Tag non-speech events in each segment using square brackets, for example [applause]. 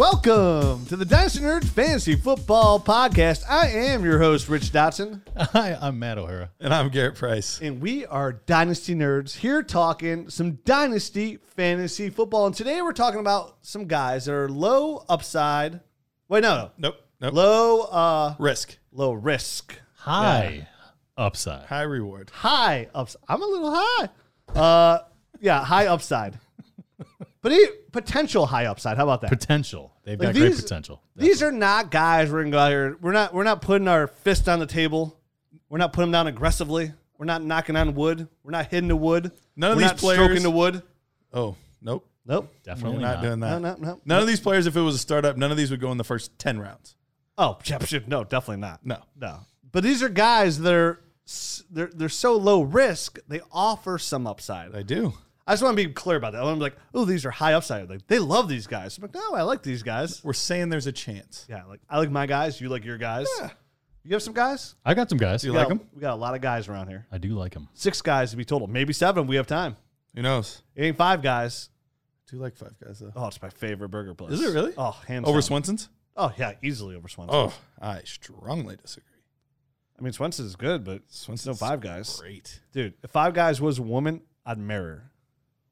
welcome to the Dynasty Nerds Fantasy Football Podcast. I am your host, Rich Dotson, Hi, I'm Matt O'Hara. And I'm Garrett Price. and we are Dynasty Nerds here talking some Dynasty Fantasy Football. And today we're talking about some guys that are low upside. Wait, no, no. Nope. Nope. Low, uh, Risk. low risk. High upside. High reward. High upside. I'm a little high. Uh, yeah, high upside. [laughs] But he, potential high upside. How about that? Potential. They've Like got great these- potential. These are not guys we're gonna go out here. We're not we're not putting our fist on the table. We're not putting them down aggressively. We're not knocking on wood. We're not hitting the wood. None of we're these not players- stroking the wood. Oh, nope. Nope. Definitely We're not, not. doing that. no, no. None of these players, if it was a startup, none of these would go in the first 10 rounds. Oh, [laughs] yeah, shit, no, definitely not. No. No. But these are guys that are they're they're so low risk. They offer some upside. I do. I just want to be clear about that. I'm like, oh, these are high upside. Like they love these guys. I'm like, no, I like these guys. We're saying there's a chance. Yeah, like I like my guys. You like your guys. Yeah. You have some guys. I got some guys. You We like got- them? We got a lot of guys around here. I do like them. Six guys to be total. Maybe seven. We have time. Who knows? It ain't five guys. I do like five guys, though. Oh, it's my favorite burger place. Is it really? Oh, hands Over down. Swenson's? Oh yeah, easily over Swenson. Oh, I strongly disagree. I mean Swenson's is good, but Swenson's no five guys, Great. dude. If five guys was a woman, I'd marry her.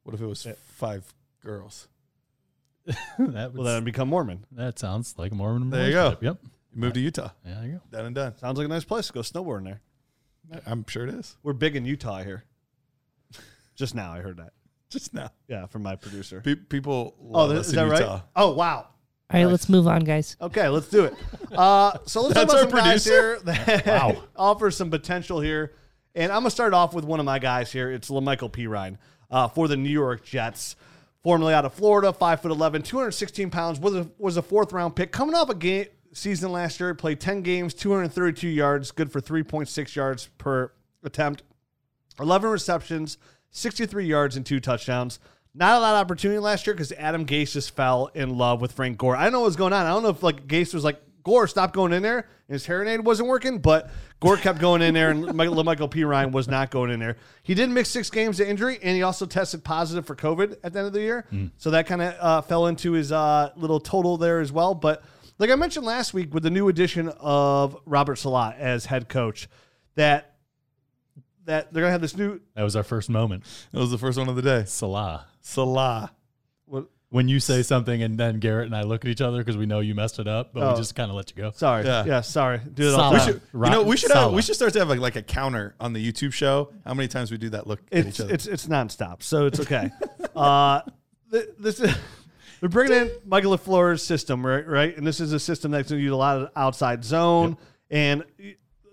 What if it was five girls? [laughs] that, Well, then I'd become Mormon. that sounds like a Mormon There you go. relationship. Yep. You move to Utah. Yeah, there you go. Done and done. Sounds like a nice place to go snowboarding there. I'm sure it is. We're big in Utah here. Just now, I heard that. Just now. Yeah, from my producer. Pe- people Oh, love us is in that Utah. right? Oh, wow. All right, let's move on, guys. Okay, let's do it. Uh, so let's That's talk about some our guys producer? here that [laughs] Wow. [laughs] offer some potential here. And I'm gonna start off with one of my guys here. It's La'Mical Perine uh, for the New York Jets, formerly out of Florida, five foot 11, 216 pounds. Was a, was a fourth round pick coming off a game season last year. Played 10 games, 232 yards, good for 3.6 yards per attempt. 11 receptions, 63 yards, and two touchdowns. Not a lot of opportunity last year because Adam Gase just fell in love with Frank Gore. I don't know what was going on. I don't know if like Gase was like, Gore, stop going in there. And his Harinade wasn't working, but Gore kept going in there, and [laughs] Michael, Michael Perine was not going in there. He did miss six games of injury, and he also tested positive for COVID at the end of the year. So that kind of uh, fell into his uh, little total there as well. But like I mentioned last week, with the new addition of Robert Salah as head coach, that that they're gonna have this new That was our first moment. That was the first one of the day. Salah. Salah. What, When you say something and then Garrett and I look at each other because we know you messed it up, but Oh. we just kind of let you go. sorry, yeah, Yeah. sorry, do it all Salah. We should, you know, we should have, we should start to have like, like a counter on the YouTube show. How many times we do that? Look at each other. it's it's nonstop, so it's okay. [laughs] uh, th- this is [laughs] they're bringing in Michael LaFleur's system, right? Right, and this is a system that's going to use a lot of outside zone, and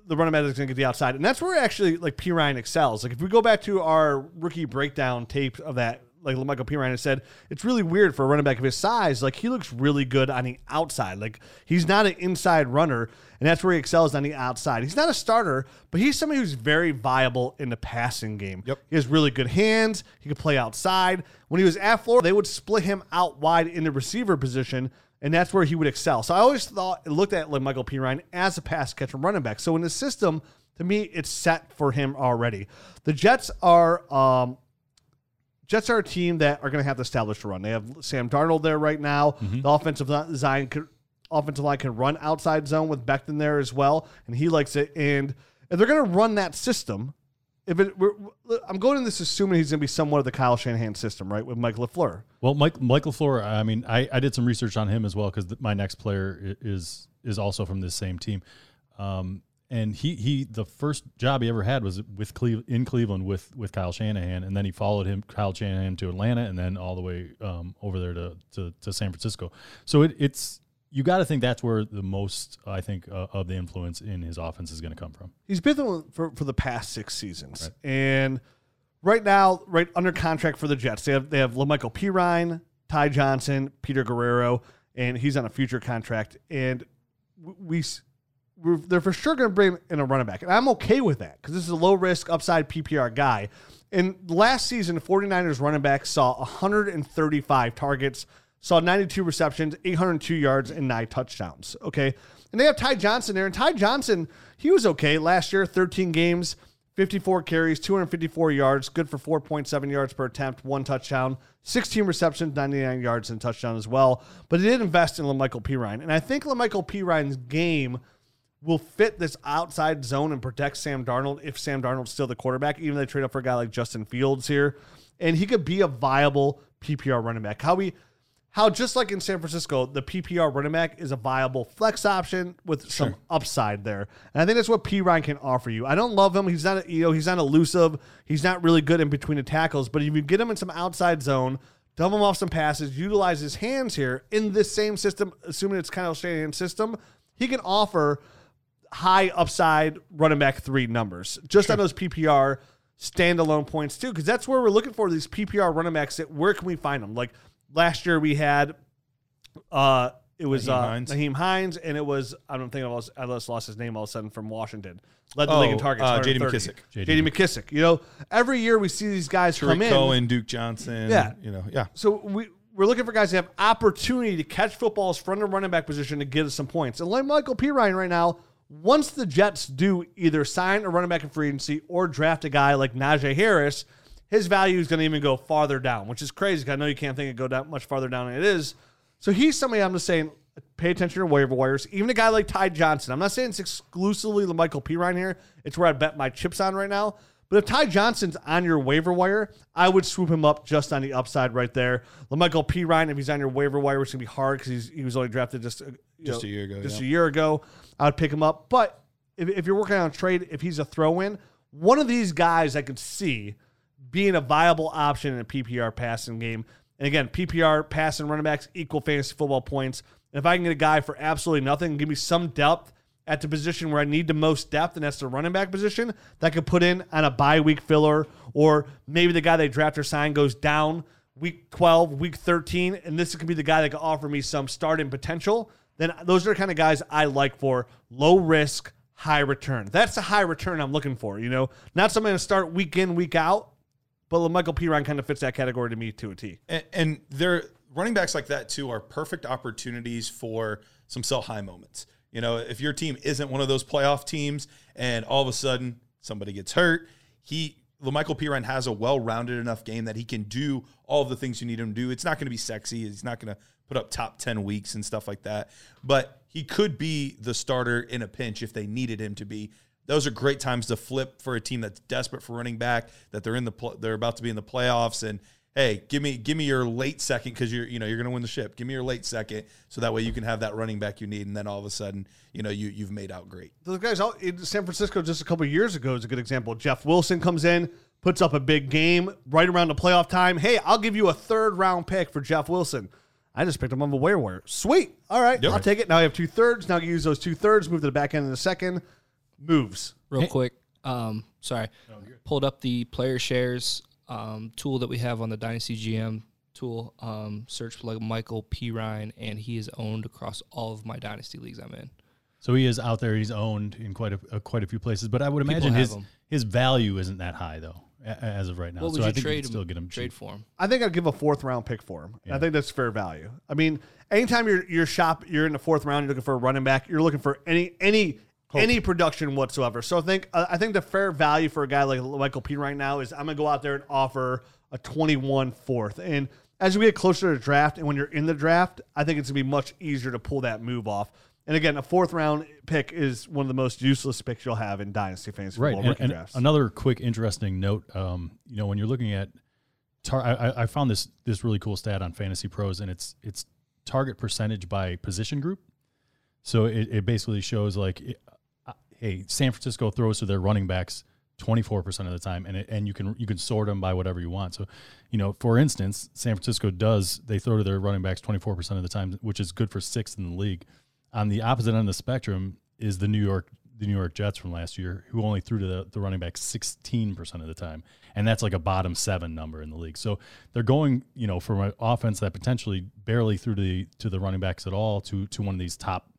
the running back is going to get the outside, and that's where actually like Perine excels. Like if we go back to our rookie breakdown tape of that. Like Michael Perine has said, it's really weird for a running back of his size. Like he looks really good on the outside. Like he's not an inside runner, and that's where he excels on the outside. He's not a starter, but he's somebody who's very viable in the passing game. Yep. He has really good hands. He could play outside. When he was at Florida, they would split him out wide in the receiver position, and that's where he would excel. So I always thought looked at like Michael Perine as a pass catcher running back. So in the system, to me, it's set for him already. The Jets are um, Jets are a team that are going to have to establish a run. They have Sam Darnold there right now. The offensive could, offensive line can run outside zone with Becton there as well, and he likes it. And if they're going to run that system, if it, we're, I'm going in this assuming he's going to be somewhat of the Kyle Shanahan system, right, with Mike Lafleur. Well, Mike Michael Floor. I mean, I, I did some research on him as well because my next player is is also from this same team, um, and he he the first job he ever had was with Cleve, in Cleveland with with Kyle Shanahan, and then he followed him Kyle Shanahan to Atlanta, and then all the way um, over there to, to to San Francisco. So it, it's you got to think that's where the most I think uh, of the influence in his offense is going to come from. He's been there for, for the past six seasons. And right now, right under contract for the Jets, they have they have La'Mical Perine, Ty Johnson, Peter Guerriero, and he's on a future contract. And we they're for sure going to bring in a running back, and I'm okay with that because this is a low risk upside PPR guy. In last season, 49ers running back saw 135 targets, saw 92 receptions, 802 yards, and nine touchdowns. Okay. And they have Ty Johnson there. And Ty Johnson, he was okay last year, 13 games, 54 carries, 254 yards, good for 4.7 yards per attempt, one touchdown, 16 receptions, 99 yards, and touchdown as well. But he did invest in La'Mical Perine. And I think La'Mical Perine's game will fit this outside zone and protect Sam Darnold if Sam Darnold's still the quarterback, even though they trade up for a guy like Justin Fields here. And he could be a viable PPR running back. How we how just like in San Francisco, the PPR running back is a viable flex option with some upside there. And I think that's what Perine can offer you. I don't love him. He's not, you know, he's not elusive. He's not really good in between the tackles. But if you get him in some outside zone, dump him off some passes, utilize his hands here in this same system, assuming it's kind of a Shanahan system, he can offer high upside running back three numbers just on those PPR standalone points too, because that's where we're looking for these PPR running backs. That where can we find them? Like last year we had, uh, it was Nyheim uh, Hines. Nyheim Hines, and it was I don't think I lost, I lost his name all of a sudden from Washington. Led the Oh, league in targets. uh, J.D. McKissic. J.D. McKissic. You know, every year we see these guys come Tarik in. Cohen, Duke Johnson. Yeah. You know, yeah. So we we're looking for guys that have opportunity to catch footballs from the running back position to get us some points. And like Michael Perine right now, once the Jets do either sign a running back in free agency or draft a guy like Najee Harris, his value is going to even go farther down, which is crazy. I know you can't think it go down much farther down than it is. So he's somebody I'm just saying, pay attention to waiver wires. Even a guy like Ty Johnson. I'm not saying it's exclusively the Michael Perine here. It's where I bet my chips on right now. But if Ty Johnson's on your waiver wire, I would swoop him up just on the upside right there. La'Mical Perine, if he's on your waiver wire, it's going to be hard because he was only drafted just uh, Just know, a year ago, Just yeah. a year ago, I would pick him up. But if, if you're working on trade, if he's a throw in, one of these guys I could see being a viable option in a PPR passing game. And again, PPR passing running backs equal fantasy football points. And if I can get a guy for absolutely nothing, give me some depth at the position where I need the most depth, and that's the running back position, that I could put in on a bye week filler, or maybe the guy they draft or sign goes down week 12, week 13, and this could be the guy that could offer me some starting potential, then those are the kind of guys I like for low risk, high return. That's the high return I'm looking for, you know? Not something to start week in, week out, but Michael Perine kind of fits that category to me to a T. And, and they're running backs like that too are perfect opportunities for some sell high moments. You know, if your team isn't one of those playoff teams and all of a sudden somebody gets hurt, he Michael Perine has a well-rounded enough game that he can do all of the things you need him to do. It's not going to be sexy. He's not going to put up top 10 weeks and stuff like that. But he could be the starter in a pinch if they needed him to be. Those are great times to flip for a team that's desperate for running back, that they're in the pl- they're about to be in the playoffs and hey, give me give me your late second because you're you know you're going to win the ship. Give me your late second so that way you can have that running back you need, and then all of a sudden you know you you've made out great. Those guys in San Francisco just a couple years ago is a good example. Jeff Wilson comes in, puts up a big game right around the playoff time. Hey, I'll give you a third round pick for Jeff Wilson. I just picked him on the waiver wire. Sweet. All right, Yep. I'll take it. Now I have two thirds. Now I can use those two thirds, move to the back end in the second. Moves. real quick. Um, sorry, pulled up the player shares um, tool that we have on the Dynasty GM tool. Um, search for like Michael Perine, and he is owned across all of my Dynasty leagues I'm in. So he is out there. He's owned in quite a uh, quite a few places, but I would imagine his him. his value isn't that high though, a- as of right now. What would so you I think you trade can still get him trade cheap. for him? I think I'd give a fourth round pick for him. Yeah. I think that's fair value. I mean, anytime you're you're shop you're in the fourth round, you're looking for a running back. You're looking for any any any production whatsoever. So I think uh, I think the fair value for a guy like Michael P right now is I'm gonna go out there and offer a 21 fourth. And as we get closer to the draft, and when you're in the draft, I think it's gonna be much easier to pull that move off. And again, a fourth round pick is one of the most useless picks you'll have in dynasty fantasy Right. football And, and drafts. another quick interesting note, um, you know, when you're looking at, tar- I, I- I found this this really cool stat on Fantasy Pros, and it's it's target percentage by position group. So it, it basically shows like, it, uh, hey, San Francisco throws to their running backs 24% of the time and it, and you can you can sort them by whatever you want. So, you know, for instance, San Francisco does they throw to their running backs 24% of the time, which is good for 6th in the league. On the opposite end of the spectrum is the New York the New York Jets from last year who only threw to the, the running back 16% of the time. And that's like a bottom 7 number in the league. So, they're going, you know, from an offense that potentially barely threw to the to the running backs at all to to one of these top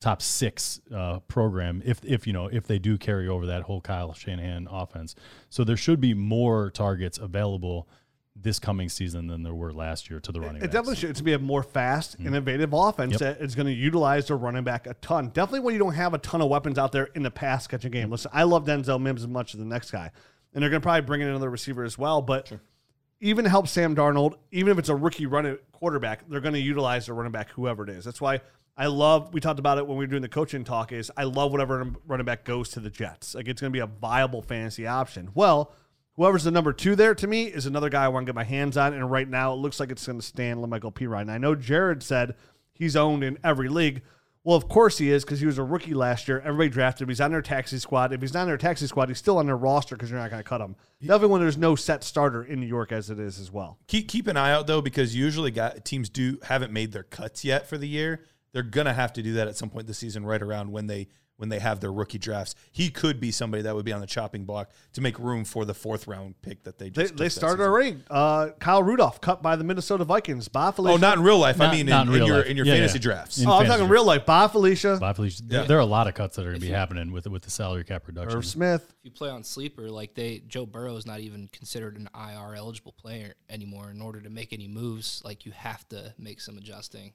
top six uh, program if if you know if they do carry over that whole Kyle Shanahan offense. So there should be more targets available this coming season than there were last year to the running. It backs. definitely should. It's going to be a more fast, mm-hmm. innovative offense Yep. that is going to utilize the running back a ton. Definitely when you don't have a ton of weapons out there in the pass catching game. Listen, I love Denzel Mims as much as the next guy, and they're going to probably bring in another receiver as well. But even help Sam Darnold, even if it's a rookie running uh, quarterback, they're going to utilize the running back, whoever it is. That's why I love. We talked about it when we were doing the coaching talk. Is I love whatever running back goes to the Jets. Like it's going to be a viable fantasy option. Well. Whoever's the number two there to me is another guy I want to get my hands on. And right now, it looks like it's going to stand La'Mical Perine. I know Jared said he's owned in every league. Well, of course he is because he was a rookie last year. Everybody drafted him. He's on their taxi squad. If he's not on their taxi squad, he's still on their roster because you're not going to cut him. Definitely when there's no set starter in New York as it is as well. Keep keep an eye out though, because usually teams do haven't made their cuts yet for the year. They're gonna have to do that at some point this season, right around when they when they have their rookie drafts. He could be somebody that would be on the chopping block to make room for the fourth round pick that they They, just they took that started season. already. Uh, Kyle Rudolph cut by the Minnesota Vikings. Ba Felicia. Oh, not in real life. I mean, in, in in your life. in your Yeah, fantasy yeah. drafts. In Oh, I'm talking real life. Ba Felicia. Bye, Felicia. Yeah. There, there are a lot of cuts that are going to be happening with with the salary cap reduction. Irv Smith. If you play on sleeper, like they Joe Burrow is not even considered an IR eligible player anymore. In order to make any moves, like you have to make some adjusting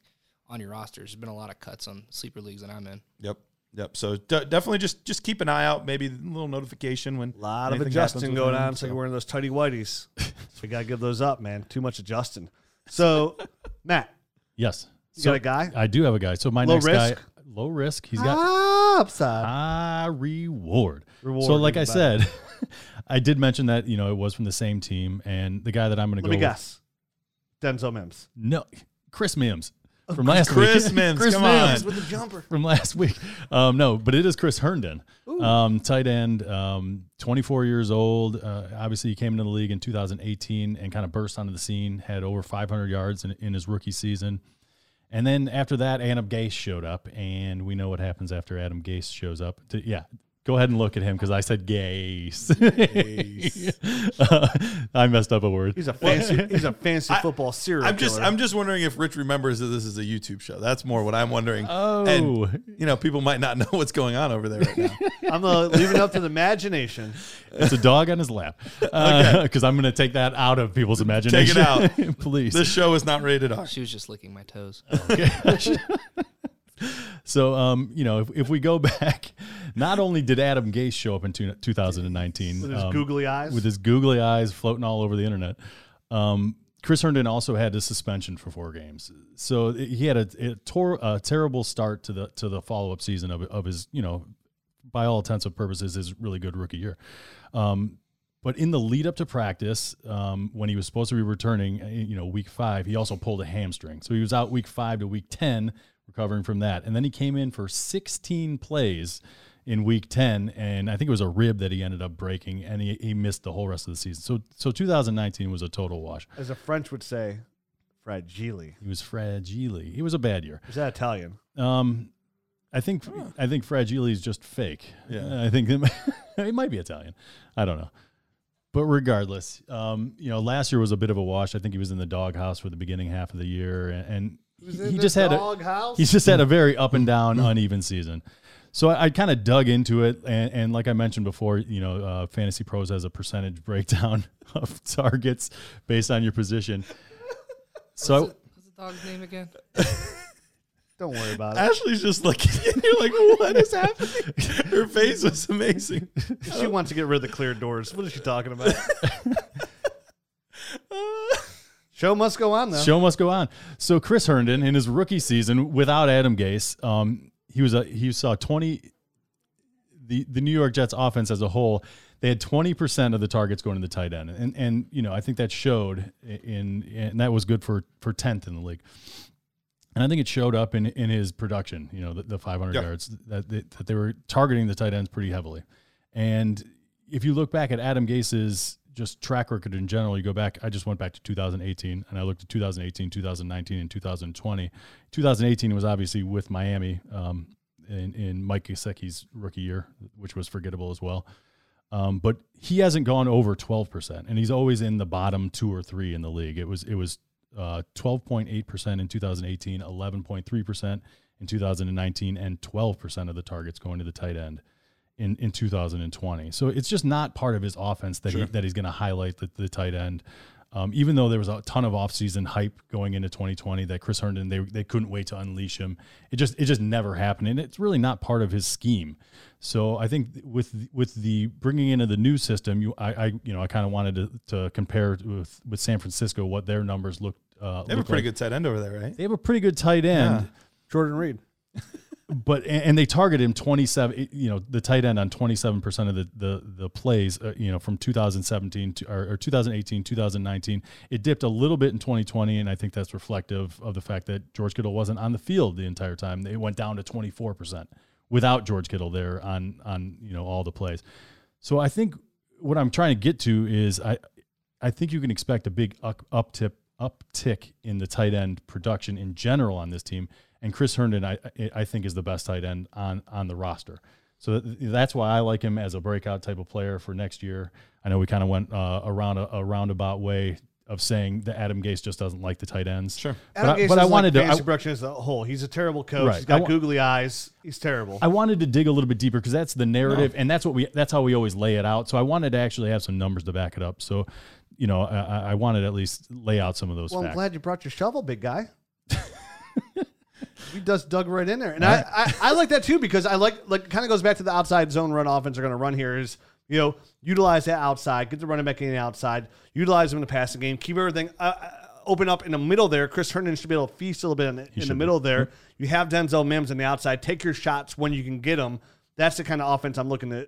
on your roster. There's been a lot of cuts on sleeper leagues that I'm in. Yep. Yep. So de- definitely just just keep an eye out. Maybe a little notification when A lot of adjusting going on. It's like so. we're wearing those tighty whities. [laughs] we got to give those up, man. Too much adjusting. So, [laughs] Matt, Yes. you got a guy? I do have a guy. So my Low next guy, low risk. He's got Ah, upside. high reward. Reward So, like I is said, [laughs] I did mention that you know it was from the same team, and the guy that I'm going to Let go me with- guess. Denzel Mims. no, Chris Mims from last Chris week. Chris come Mims on. With the jumper. from last week. Um, no, but it is Chris Herndon, um, tight end, um, 24 years old. Uh, obviously, he came into the league in 2018 and kind of burst onto the scene. Had over 500 yards in, in his rookie season. And then after that, Adam Gase showed up, and we know what happens after Adam Gase shows up. To- yeah, go ahead and look at him because I said Gase. [laughs] Uh, I messed up a word. He's a fancy. [laughs] he's a fancy football serial I'm just killer. I'm just wondering if Rich remembers that this is a YouTube show. That's more what I'm wondering. Oh. and you know, people might not [laughs] know what's going on over there right now. I'm uh, leaving it up to the imagination. It's a dog on his lap. Because I'm going to take that out of people's imagination. Take it out. Please. this show is not rated R. She was just licking my toes. So, um, you know, if, if we go [laughs] back, not only did Adam Gase show up in two, 2019 With his um, googly eyes. with his googly eyes floating all over the internet, um, Chris Herndon also had a suspension for four games. So he had a, a, tor- a terrible start to the to the follow up season of, of his, you know, by all intents and purposes, his really good rookie year. Um, but in the lead up to practice, um, when he was supposed to be returning, uh, you know, week five, he also pulled a hamstring. So he was out week five to week 10, recovering from that. And then he came in for 16 plays in week 10. And I think it was a rib that he ended up breaking, and he, he missed the whole rest of the season. So, so 2019 was a total wash. As a French would say, fragile. He was fragile. He was a bad year. Is that Italian? Um, I think I think fragile is just fake. Yeah. I think it might, [laughs] it might be Italian. I don't know. But regardless, um, you know, last year was a bit of a wash. I think he was in the doghouse for the beginning half of the year, and, and he, he just had a, doghouse. he's just had a very up and down, uneven season. So I, I kind of dug into it, and, and like I mentioned before, you know, uh, Fantasy Pros has a percentage breakdown [laughs] of targets based on your position. So I, What's the dog's name again? [laughs] Don't worry about it. Ashley's just looking at you like, what [laughs] is happening? Her face was amazing. She wants to get rid of the clear doors. What is she talking about? Show must go on though. Show must go on. So Chris Herndon in his rookie season without Adam Gase, um, he was a he saw twenty. The the New York Jets offense as a whole, they had twenty percent of the targets going to the tight end, and and you know I think that showed in and that was good for for tenth in the league. And I think it showed up in, in his production, you know, the, the 500 Yeah. yards that they, that they were targeting the tight ends pretty heavily. And if you look back at Adam Gase's just track record in general, you go back, I just went back to 2018 and I looked at 2018, 2019, and 2020. 2018 was obviously with Miami um, in, in Mike Gesicki's rookie year, which was forgettable as well. Um, but he hasn't gone over 12%, and he's always in the bottom two or three in the league. It was, it was uh, 12.8% in 2018, 11.3% in 2019 and 12% of the targets going to the tight end in, in 2020. So it's just not part of his offense that, he, that he's going to highlight the, the tight end. Um, even though there was a ton of offseason hype going into 2020 that Chris Herndon they, they couldn't wait to unleash him, it just it just never happened, and it's really not part of his scheme. So I think with with the bringing into the new system, you I, I you know I kind of wanted to, to compare with with San Francisco what their numbers looked. Uh, They have a pretty like. good tight end over there, right? They have a pretty good tight end Jordan Reed. [laughs] but and they target him 27 you know the tight end on 27% of the the, the plays uh, you know from 2017 to or, or 2018 2019 it dipped a little bit in 2020 and i think that's reflective of the fact that george kittle wasn't on the field the entire time. They went down to 24% without george kittle there on on you know all the plays. So i think what i'm trying to get to is i i think you can expect a big up, uptick uptick in the tight end production in general on this team. And Chris Herndon, I I think, is the best tight end on on the roster. So that's why I like him as a breakout type of player for next year. I know we kind of went uh, around a, a roundabout way of saying that Adam Gase just doesn't like the tight ends. Sure. But, Adam I, Gase but I wanted like to. fantasy I, production as a whole. He's a terrible coach. Right. He's got I googly eyes. He's terrible. I wanted to dig a little bit deeper because that's the narrative, and that's what we that's how we always lay it out. So I wanted to actually have some numbers to back it up. So, you know, I, I- I wanted to at least lay out some of those well, I'm glad you brought your shovel, big guy. [laughs] we just dug right in there, and I, I, I like that too because I like like kind of goes back to the outside zone run offense they're going to run here is you know utilize that outside, get the running back in the outside, utilize them in the passing game, keep everything uh, uh, open up in the middle there. Chris Herndon should be able to feast a little bit in the, in the should be. middle there. You have Denzel Mims on the outside. Take your shots when you can get them. That's the kind of offense I'm looking to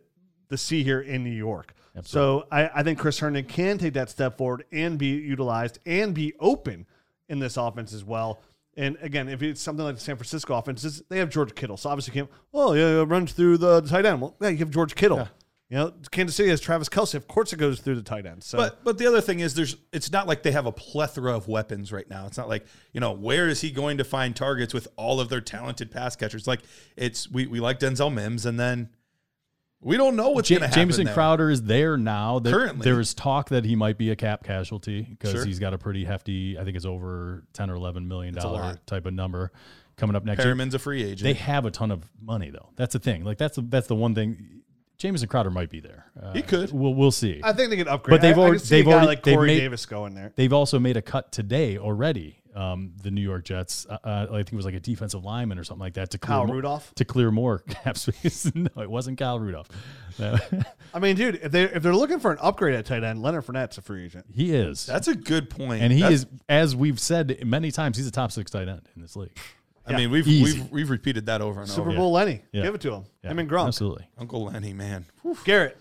to see here in New York. So I, I think Chris Herndon can take that step forward and be utilized and be open in this offense as well. And again, if it's something like the San Francisco offense, they have George Kittle. So obviously, can't. Oh yeah, it runs through the tight end. Well, yeah, you have George Kittle. You know, Kansas City has Travis Kelce. Of course, it goes through the tight end. So But but the other thing is there's it's not like they have a plethora of weapons right now. It's not like, you know, where is he going to find targets with all of their talented pass catchers? Like it's we, we like Denzel Mims and then we don't know what's Ja- going to happen. Jamison there. Crowder is there now. There, Currently. there is talk that he might be a cap casualty because Sure. he's got a pretty hefty. I think it's over ten or eleven million dollar type of number coming up next year. Perriman's a free agent. They have a ton of money though. That's the thing. Like that's the, that's the one thing. Jamison Crowder might be there. Uh, He could. We'll we'll see. I think they could upgrade. But they've I, I already- could see they've a guy already- like they've Corey made- Davis going there. They've also made a cut today already. Um, the New York Jets. Uh, uh, I think it was like a defensive lineman or something like that to clear Kyle mo- Rudolph? to clear more [laughs] cap space. [laughs] no, it wasn't Kyle Rudolph. No. [laughs] I mean, dude, if they if they're looking for an upgrade at tight end, Leonard Fournette's a free agent. he is. That's a good point. and he That's- is, as we've said many times, he's a top six tight end in this league. I mean, we've Easy. we've we've repeated that over and Super over. Super Bowl Lenny, Yeah. give it to him. Yeah, Him and Gronk. absolutely. Uncle Lenny, man. Garrett,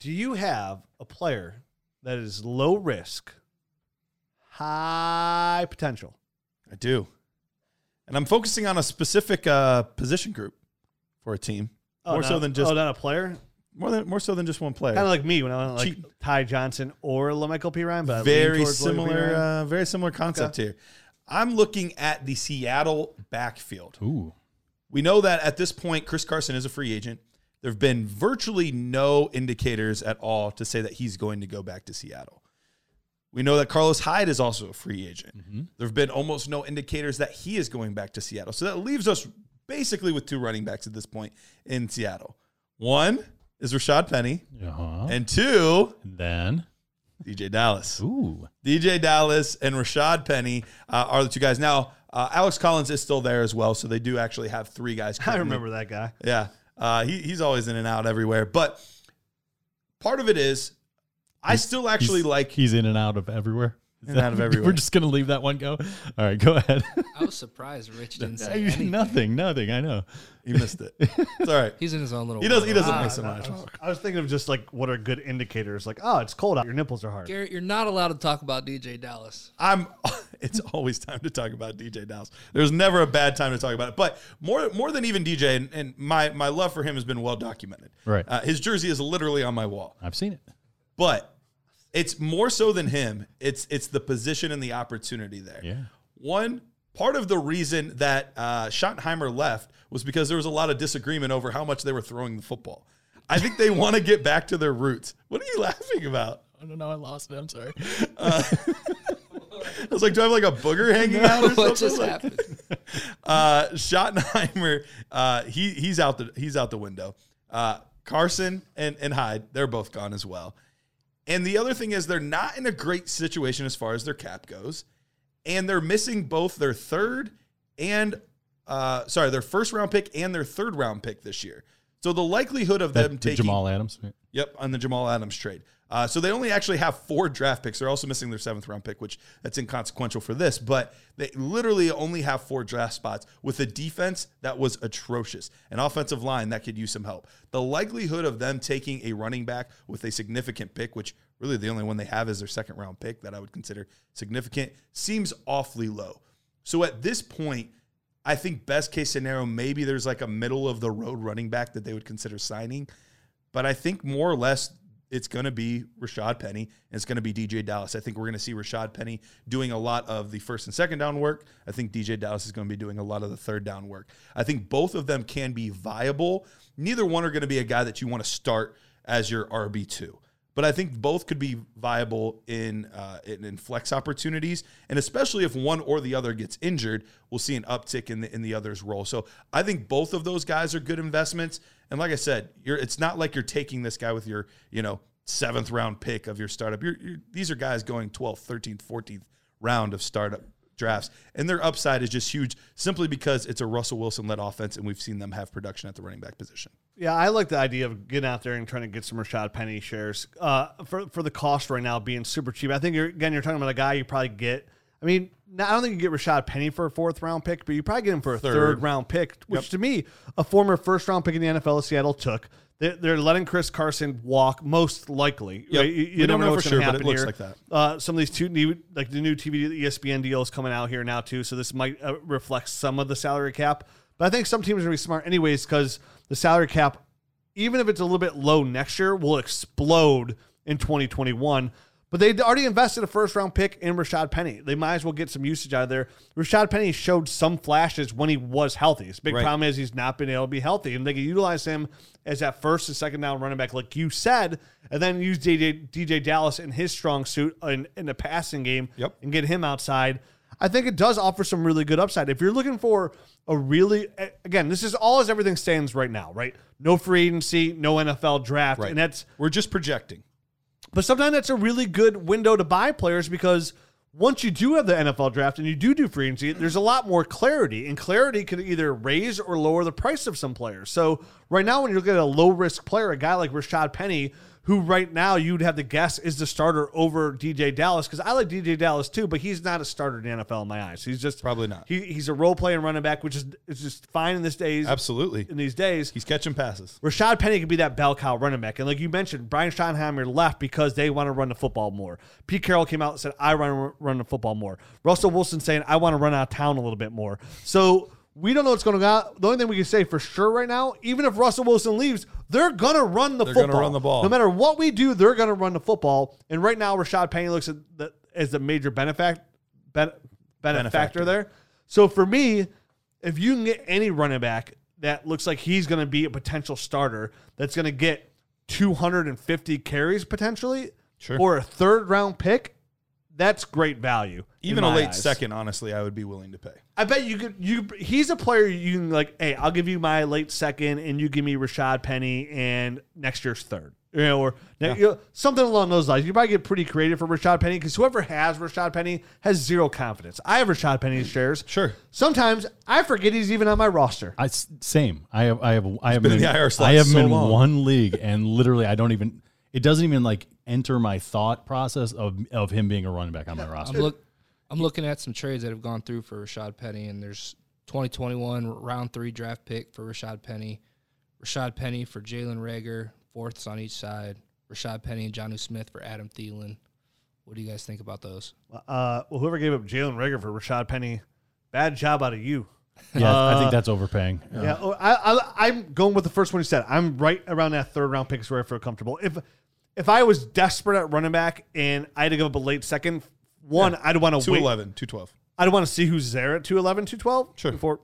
do you have a player that is low risk, high potential? I do. And I'm focusing on a specific uh, position group for a team. more so than just oh, not a player. more than more so than just one player. Kind of like me when I went like Cheap. Ty Johnson or La'Mical Perine, but very towards similar, Ryan. uh, very similar concept here. I'm looking at the Seattle backfield. Ooh, We know that at this point, Chris Carson is a free agent. There have been virtually no indicators at all to say that he's going to go back to Seattle. We know that Carlos Hyde is also a free agent. There have been almost no indicators that he is going back to Seattle. So that leaves us basically with two running backs at this point in Seattle. One is Rashad Penny, uh-huh. and two, And then, DeeJay Dallas. ooh, DeeJay Dallas and Rashad Penny uh, are the two guys. Now, uh, Alex Collins is still there as well, so they do actually have three guys. [laughs] I remember that guy. Yeah, uh, he, he's always in and out everywhere. But part of it is, I still actually He's- like. he's in and out of everywhere. Is In and out of everywhere. We're just gonna leave that one go. All right, go ahead. I was surprised Rich didn't say anything. nothing, nothing. I know. He missed it. It's all right. [laughs] He's in his own little. He doesn't. He world. doesn't Ah, miss so no, much. I was- I was thinking of just like what are good indicators, like oh, it's cold out, your nipples are hard. Garrett, you're not allowed to talk about DeeJay Dallas. I'm. [laughs] It's always time to talk about DeeJay Dallas. There's never a bad time to talk about it. But more, more than even DJ, and, and my my love for him has been well documented. Right. Uh, his jersey is literally on my wall. I've seen it. but it's more so than him. It's it's the position and the opportunity there. Yeah. One part of the reason that uh, Schottenheimer left was because there was a lot of disagreement over how much they were throwing the football. I think they [laughs] want to get back to their roots. What are you laughing about? I don't know. I lost it. I'm sorry. [laughs] I was like, do I have like a booger [laughs] hanging out or something? what just Like- happened? uh, Schottenheimer, uh, he he's out the he's out the window. Uh, Carson and and Hyde, they're both gone as well. And the other thing is they're not in a great situation as far as their cap goes, and they're missing both their third and uh, sorry their first round pick and their third round pick this year. So the likelihood of That, them the taking Jamal Adams. Yep, on the Jamal Adams trade. Uh, so they only actually have four draft picks. They're also missing their seventh round pick, which that's inconsequential for this. But they literally only have four draft spots with a defense that was atrocious, an offensive line that could use some help. The likelihood of them taking a running back with a significant pick, which really the only one they have is their second round pick that I would consider significant, seems awfully low. So at this point, I think best case scenario, maybe there's like a middle of the road running back that they would consider signing. But I think more or less it's going to be Rashad Penny and it's going to be DeeJay Dallas. I think we're going to see Rashad Penny doing a lot of the first and second down work. I think DJ Dallas is going to be doing a lot of the third down work. I think both of them can be viable. Neither one are going to be a guy that you want to start as your RB2. But I think both could be viable in, uh, in in flex opportunities, and especially if one or the other gets injured, we'll see an uptick in the in the other's role. So I think both of those guys are good investments. And like I said, you're it's not like you're taking this guy with your you know seventh round pick of your startup. You're, you're, these are guys going 12th, 13th, 14th round of startup drafts, and their upside is just huge simply because it's a Russell Wilson led offense, and we've seen them have production at the running back position. Yeah, I like the idea of getting out there and trying to get some Rashad Penny shares uh, for for the cost right now being super cheap. I think you're again you're talking about a guy you probably get. I mean, I don't think you get Rashad Penny for a fourth round pick, but you probably get him for a third, Third. round pick, which to me, a former first round pick in the NFL of Seattle took. They're, they're letting Chris Carson walk, most likely. Yep. right? You, you don't never know what's for sure, but it looks here. like that. Uh, some of these two new, like the new TV, the ESPN deals coming out here now too. So this might uh, reflect some of the salary cap. But I think some teams are gonna be smart anyways because the salary cap, even if it's a little bit low next year, will explode in 2021. But they already invested a first round pick in Rashad Penny. They might as well get some usage out of there. Rashad Penny showed some flashes when he was healthy. His big Right. problem is he's not been able to be healthy, and they can utilize him as that first and second down running back, like you said, and then use DJ, DeeJay Dallas in his strong suit in, in the passing game Yep. and get him outside. I think it does offer some really good upside. If you're looking for a really, again, this is all as everything stands right now, right? No free agency, no NFL draft, Right. and that's We're just projecting. But sometimes that's a really good window to buy players because once you do have the NFL draft and you do do free agency, there's a lot more clarity, and clarity could either raise or lower the price of some players. So right now, when you look at a low risk player, a guy like Rashad Penny, who right now you'd have to guess is the starter over DeeJay Dallas, because I like DeeJay Dallas too, but he's not a starter in the NFL in my eyes. He's just Probably not. He, he's a role playing running back, which is is just fine in this days. Absolutely. In these days, He's catching passes. Rashad Penny could be that bell cow running back. And like you mentioned, Brian Schottenheimer left because they want to run the football more. Pete Carroll came out and said, I to run the football more. Russell Wilson saying, I want to run out of town a little bit more. So we don't know what's going to go. The only thing we can say for sure right now, even if Russell Wilson leaves, they're going to run the They're gonna football. run the ball. No matter what we do, they're going to run the football. And right now, Rashad Penny looks at the, as the major benefac- ben, benefactor Benefactor. there. So for me, if you can get any running back that looks like he's going to be a potential starter, that's going to get 250 carries potentially, Sure. or a third round pick, that's great value. Even a late eyes. second, honestly, I would be willing to pay. I bet you could. You he's a player you can like. Hey, I'll give you my late second, and you give me Rashad Penny and next year's third. You know, or you know, something along those lines. You probably get pretty creative for Rashad Penny because whoever has Rashad Penny has zero confidence. I have Rashad Penny's shares. Sure. Sometimes I forget he's even on my roster. I s- same. I have I have I have been him in in, the IR I have him so in long. one league, and literally I don't even. It doesn't even like enter my thought process of of him being a running back on my roster. I'm look I'm looking at some trades that have gone through for Rashad Penny, and there's 2021 round three draft pick for Rashad Penny, Rashad Penny for Jalen Reagor, fourths on each side, Rashad Penny and Jonnu Smith for Adam Thielen. What do you guys think about those? Uh, well, whoever gave up Jalen Reagor for Rashad Penny, bad job out of you. yeah, I Uh, think that's overpaying. Yeah, oh, I, I, I'm going with the first one you said. I'm right around that third round pick is where I feel comfortable. If if I was desperate at running back and I had to give up a late second, one, I'd want to wait. 211, 212. I'd want to see who's there at 211, 212 Sure. before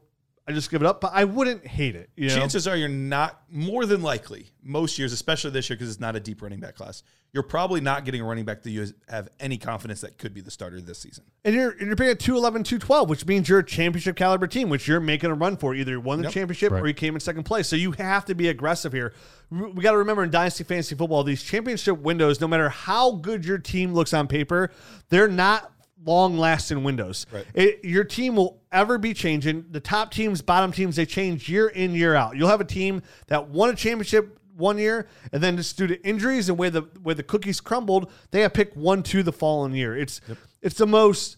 I just give it up. But I wouldn't hate it. You know? Chances are you're not more than likely most years, especially this year because it's not a deep running back class. You're probably not getting a running back that you have any confidence that could be the starter this season. And you're and you're paying at 211, 212, which means you're a championship caliber team, which you're making a run for. Either you won the Yep. championship Right. or you came in second place. So you have to be aggressive here. We got to remember in Dynasty Fantasy Football, these championship windows, no matter how good your team looks on paper, they're not long lasting windows. Right. It, your team will ever be changing. The top teams, bottom teams, they change year in, year out. You'll have a team that won a championship one year, and then just due to injuries and where the where the cookies crumbled, they have picked one, two the following year. It's it's the most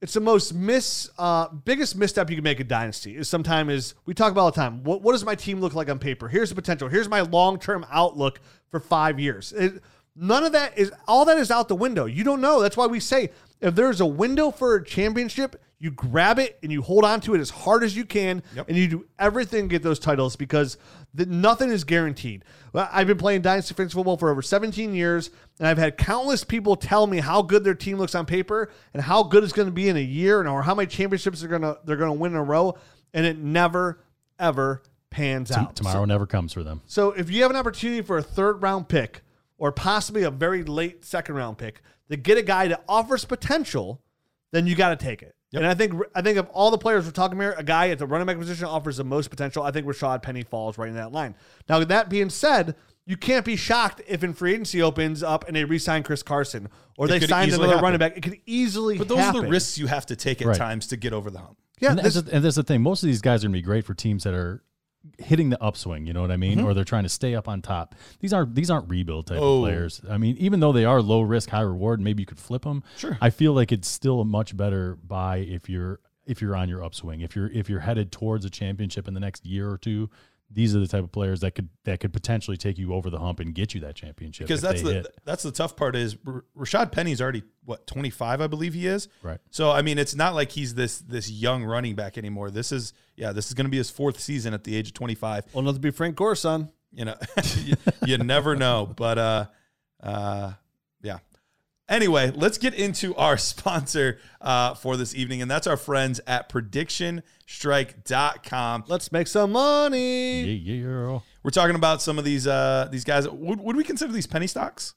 it's the most miss uh, biggest misstep you can make a dynasty is sometimes is we talk about all the time what, what does my team look like on paper here's the potential here's my long-term outlook for five years It- none of that is all that is out the window you don't know that's why we say if there's a window for a championship you grab it and you hold on to it as hard as you can and you do everything to get those titles because the, nothing is guaranteed. I've been playing dynasty fantasy football for over 17 years and i've had countless people tell me how good their team looks on paper and how good it's going to be in a year and or how many championships they're going to they're going to win in a row and it never ever pans out. Tomorrow never comes for them. so if you have an opportunity for a third round pick or possibly a very late second round pick to get a guy that offers potential, then you got to take it. And I think I think of all the players we're talking here, a guy at the running back position offers the most potential. I think Rashad Penny falls right in that line. Now, that being said, you can't be shocked if in free agency opens up and they re-sign Chris Carson or they sign another happen. running back. It could easily But those happen. are the risks you have to take at Right. times to get over the hump. Yeah, and, this, the, and that's the thing. Most of these guys are going to be great for teams that are hitting the upswing. You know what I mean? Mm-hmm. Or they're trying to stay up on top. These aren't these aren't rebuild type Oh. of players. I mean, even though they are low risk, high reward, maybe you could flip them. Sure. I feel like it's still a much better buy if you're if you're on your upswing. If you're if you're headed towards a championship in the next year or two. These are the type of players that could that could potentially take you over the hump and get you that championship. because that's the hit. that's the tough part is R- Rashad Penny's already what 25 I believe he is. Right. So I mean it's not like he's this this young running back anymore. This is yeah, this is going to be his fourth season at the age of 25. well, not to be Frank Gore, son. You know, [laughs] you, you never know, but uh uh yeah. Anyway, let's get into our [laughs] sponsor uh, for this evening, and that's our friends at PredictionStrike.com. Let's make some money. Yeah, yeah. We're talking about some of these uh, these guys. Would, would we consider these penny stocks?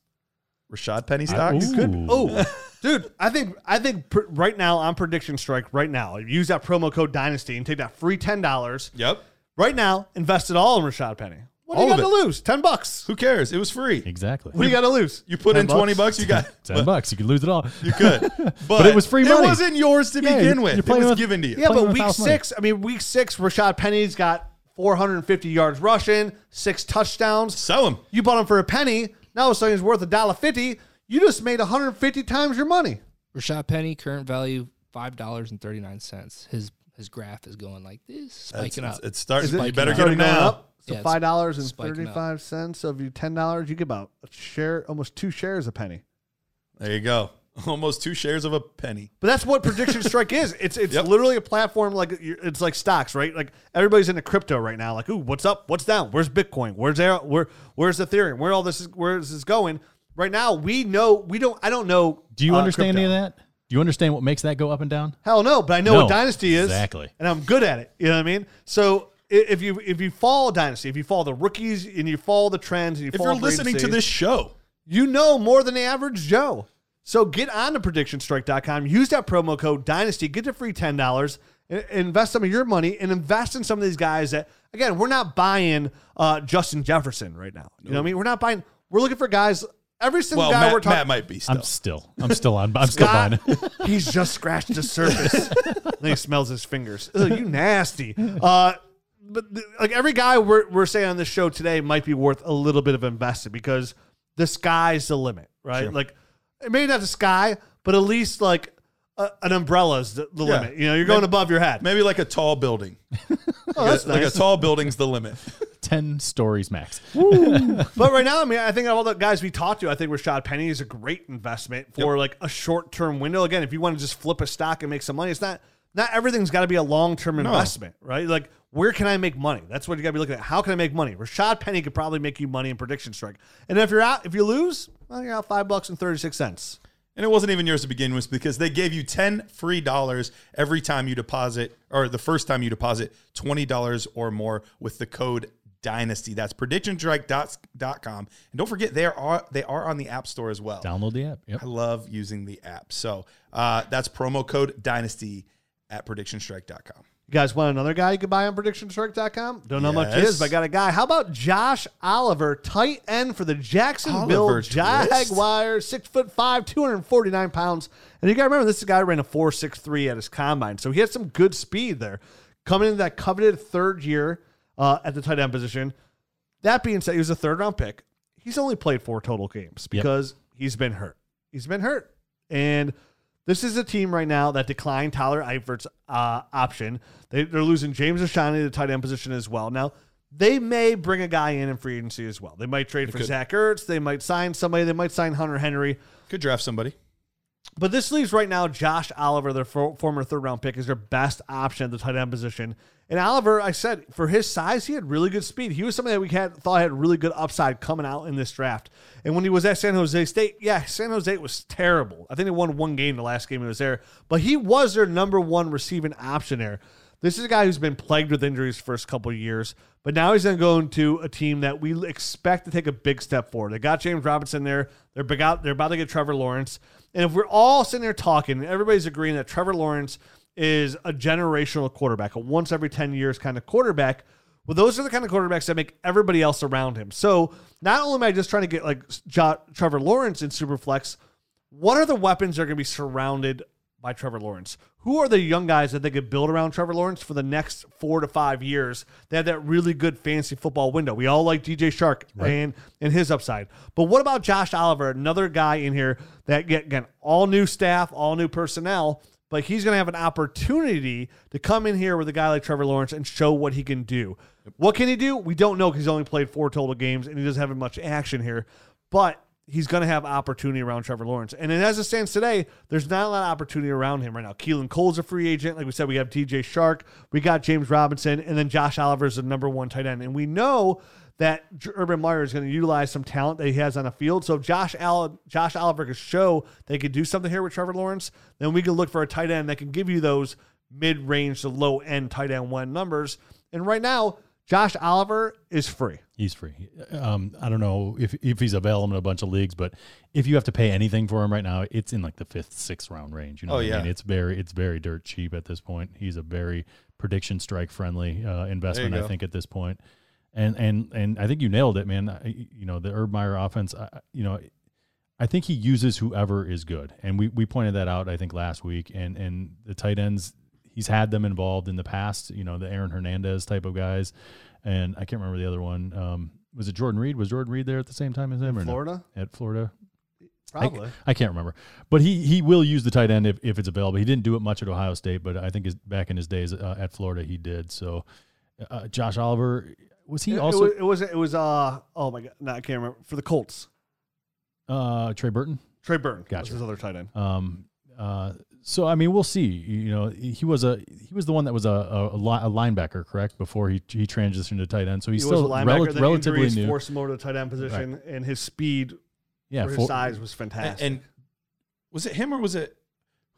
Rashad penny stocks? Ooh. Oh, dude, I think I think pr- right now on prediction strike right now, use that promo code Dynasty and take that free ten dollars Yep. right now. Invest it all in Rashad Penny. What do you of got it. to lose? Ten bucks. Who cares? It was free. Exactly. What do you got to lose? You put 10 in 20 bucks, you got [laughs] Ten bucks, you could lose it all. You could. [laughs] But, it was free money. It wasn't yours to Yeah, begin you're- with. you're It playing was with- given to you. Yeah, Playing but with week house money. six. I mean, week six, Rashad Penny's got 450 yards rushing, six touchdowns. Sell them. You bought him for a penny. Now all of a sudden he's worth a dollar fifty. You just made 150 times your money. Rashad Penny, current value five dollars and thirty nine cents. His his graph is going like this, spiking It's, up. it's starting. Is it- You better get already them going now. up. So Yeah, five dollars and thirty five cents. spiking thirty up. five cents of you ten dollars, you get about a share, almost two shares a penny. There you go. [laughs] Almost two shares of a penny. But that's what prediction [laughs] strike is. It's it's Yep. literally a platform like it's like stocks, right? Like everybody's into crypto right now. Like, ooh, what's up? What's down? Where's Bitcoin? Where's there? Where where's Ethereum? Where all this is? Where is this going? Right now, we know we don't. I don't know. Do you uh, understand crypto. any of that? Do you understand what makes that go up and down? Hell no, but I know No, what dynasty is exactly. and I'm good at it. You know what I mean? So i- if you if you follow dynasty, if you follow the rookies and you follow the trends, and you If follow you're free listening to this show, you know more than the average Joe. So get on to predictionstrike.com. Use that promo code Dynasty. Get the free $10. Invest some of your money and invest in some of these guys that, again, we're not buying uh, Justin Jefferson right now. You know what I mean? We're not buying, we're looking for guys. Every single well, guy Matt, we're talking Matt might be still. I'm still, I'm still on. I'm still God, buying [laughs] he's just scratched the surface. [laughs] then he smells his fingers. Ugh, you nasty. Uh, but th- like every guy we're, we're saying on this show today might be worth a little bit of investing because the sky's the limit, right? Sure. Like maybe not the sky, but at least like a, an umbrella's the, the Yeah. limit. You know, you're going Maybe- above your head. Maybe like a tall building. [laughs] Oh, that's like nice. a tall building's the limit. [laughs] Ten stories max. [laughs] But right now, I mean, I think of all the guys we talked to, I think Rashad Penny is a great investment for like a short term window. Again, if you want to just flip a stock and make some money, it's not not everything's got to be a long term investment, right? Like, where can I make money? That's what you got to be looking at. How can I make money? Rashad Penny could probably make you money in prediction strike. And if you're out, if you lose, well, you're out five bucks and thirty six cents. And it wasn't even yours to begin with because they gave you 10 free dollars every time you deposit, or the first time you deposit $20 or more with the code Dynasty. That's predictionstrike.com. And don't forget, they are they are on the App Store as well. Download the app. Yep. I love using the app. So uh, that's promo code Dynasty at predictionstrike.com. You guys want another guy you could buy on predictionstrike.com? Don't know much it is, but I got a guy. How about Josh Oliver, tight end for the Jacksonville Oliver twist. Jaguars, six foot five, 249 pounds. And you got to remember, this is a guy ran a 4.63 at his combine. So he had some good speed there. Coming into that coveted third year uh, at the tight end position. That being said, he was a third round pick. He's only played four total games because he's been hurt. He's been hurt. And this is a team right now that declined Tyler Eifert's uh, option. They, they're losing James O'Shaughnessy to the tight end position as well. Now, they may bring a guy in in free agency as well. They might trade for could. Zach Ertz. They might sign somebody. They might sign Hunter Henry. Could draft somebody. But this leaves right now Josh Oliver, their for, former third round pick, is their best option at the tight end position. And Oliver, I said, for his size, he had really good speed. He was somebody that we had thought had really good upside coming out in this draft. And when he was at San Jose State, yeah, San Jose was terrible. I think they won one game the last game he was there, but he was their number one receiving option there. This is a guy who's been plagued with injuries first couple years, but now he's going to go into a team that we expect to take a big step forward. They got James Robinson there. They're big out. They're about to get Trevor Lawrence. And if we're all sitting there talking, and everybody's agreeing that Trevor Lawrence is a generational quarterback, a once every 10 years kind of quarterback. Well, those are the kind of quarterbacks that make everybody else around him. So not only am I just trying to get like jo- Trevor Lawrence in Superflex, what are the weapons that are going to be surrounded by Trevor Lawrence? Who are the young guys that they could build around Trevor Lawrence for the next four to five years? They have that really good fantasy football window. We all like DJ Chark and and his upside. But what about Josh Oliver, another guy in here that get again all new staff, all new personnel, but he's going to have an opportunity to come in here with a guy like Trevor Lawrence and show what he can do. What can he do? We don't know because he's only played four total games and he doesn't have much action here. But he's going to have opportunity around Trevor Lawrence. And as it stands today, there's not a lot of opportunity around him right now. Keelan Cole's a free agent. Like we said, we have DJ Chark, we got James Robinson, and then Josh Oliver is the number one tight end. And we know that Urban Meyer is going to utilize some talent that he has on the field. So if Josh Al- Josh Oliver could show they could do something here with Trevor Lawrence, then we can look for a tight end that can give you those mid-range to low-end tight end one numbers. And right now, Josh Oliver is free. He's free. Um, I don't know if, if he's available in a bunch of leagues, but if you have to pay anything for him right now, it's in like the fifth, sixth round range. You know, Oh, what I yeah. mean? it's very, it's very dirt cheap at this point. He's a very prediction strike friendly uh, investment, I think, at this point. And and and I think you nailed it, man. I, you know, the Herb Meyer offense. I, you know, I think he uses whoever is good, and we we pointed that out. I think last week, and and the tight ends. He's had them involved in the past, you know, the Aaron Hernandez type of guys, and I can't remember the other one. Um, was it Jordan Reed? Was Jordan Reed there at the same time as him? or no? Florida? At Florida, Probably. I can't remember, but he he will use the tight end if, if it's available. He didn't do it much at Ohio State, but I think his, back in his days uh, at Florida he did. So, uh, Josh Oliver was he It- also it, was, it was it was uh oh my god no I can't remember for the Colts uh, Trey Burton? Trey Burton was Gotcha. his other tight end Um, uh, so I mean, we'll see. You know, he was a he was the one that was a, a, a li- a linebacker, correct? Before he he transitioned to tight end, so he's he was still a linebacker rel- then relatively new. forced him over to the tight end position and his speed yeah, for his for- size was And, fantastic and was it him or was it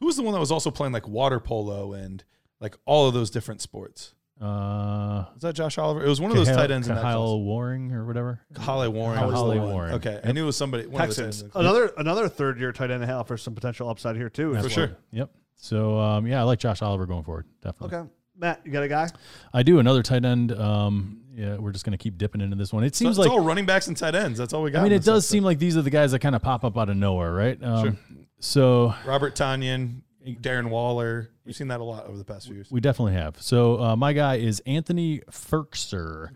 who was the one that was also playing like water polo and like all of those different sports? Uh, Was that Josh Oliver? It was one of those Kahale- tight ends in that class. Kyle Waring or whatever. Holly Warren. Holly was the one. Warren. Okay, I knew it was somebody. One of the Texans tight ends. another another third year tight end hell for some potential upside here too as For well. sure. Yep. So um, yeah, I like Josh Oliver going forward. Definitely. okay Matt you got a guy I do another tight end. Um, yeah, we're just gonna keep dipping into this one. It So seems it's like all running backs and tight ends. That's all we got. I mean, it does seem like these are the guys that kind of pop up out of nowhere, right? Um, Sure. So Robert Tonyan, Darren Waller. We've seen that a lot over the past few years. we definitely have. So uh, my guy is Anthony Firkser,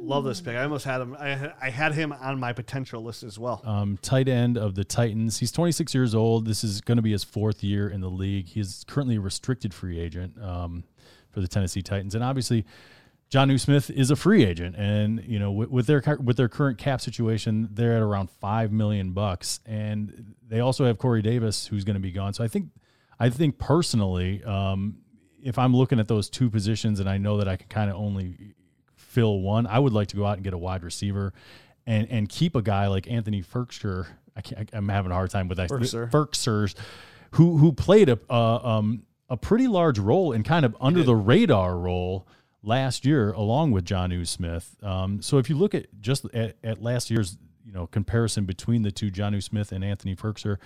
love this pick I almost had him I had, I had him on my potential list as well um, tight end of the Titans. He's 26 years old. This is going to be his fourth year in the league. He's currently a restricted free agent um, for the Tennessee Titans, and obviously. Jonnu Smith is a free agent, and you know with, with their with their current cap situation, they're at around five million bucks, and they also have Corey Davis, who's going to be gone. So I think, I think personally, um, if I'm looking at those two positions, and I know that I can kind of only fill one, I would like to go out and get a wide receiver, and and keep a guy like Anthony Ferkster I can't, I'm having a hard time with that. Firkser. Firksers, who who played a uh, um a pretty large role in kind of under the radar role last year, along with Jonnu Smith. Um, so if you look at just at, at last year's you know comparison between the two, Jonnu Smith and Anthony Firkser,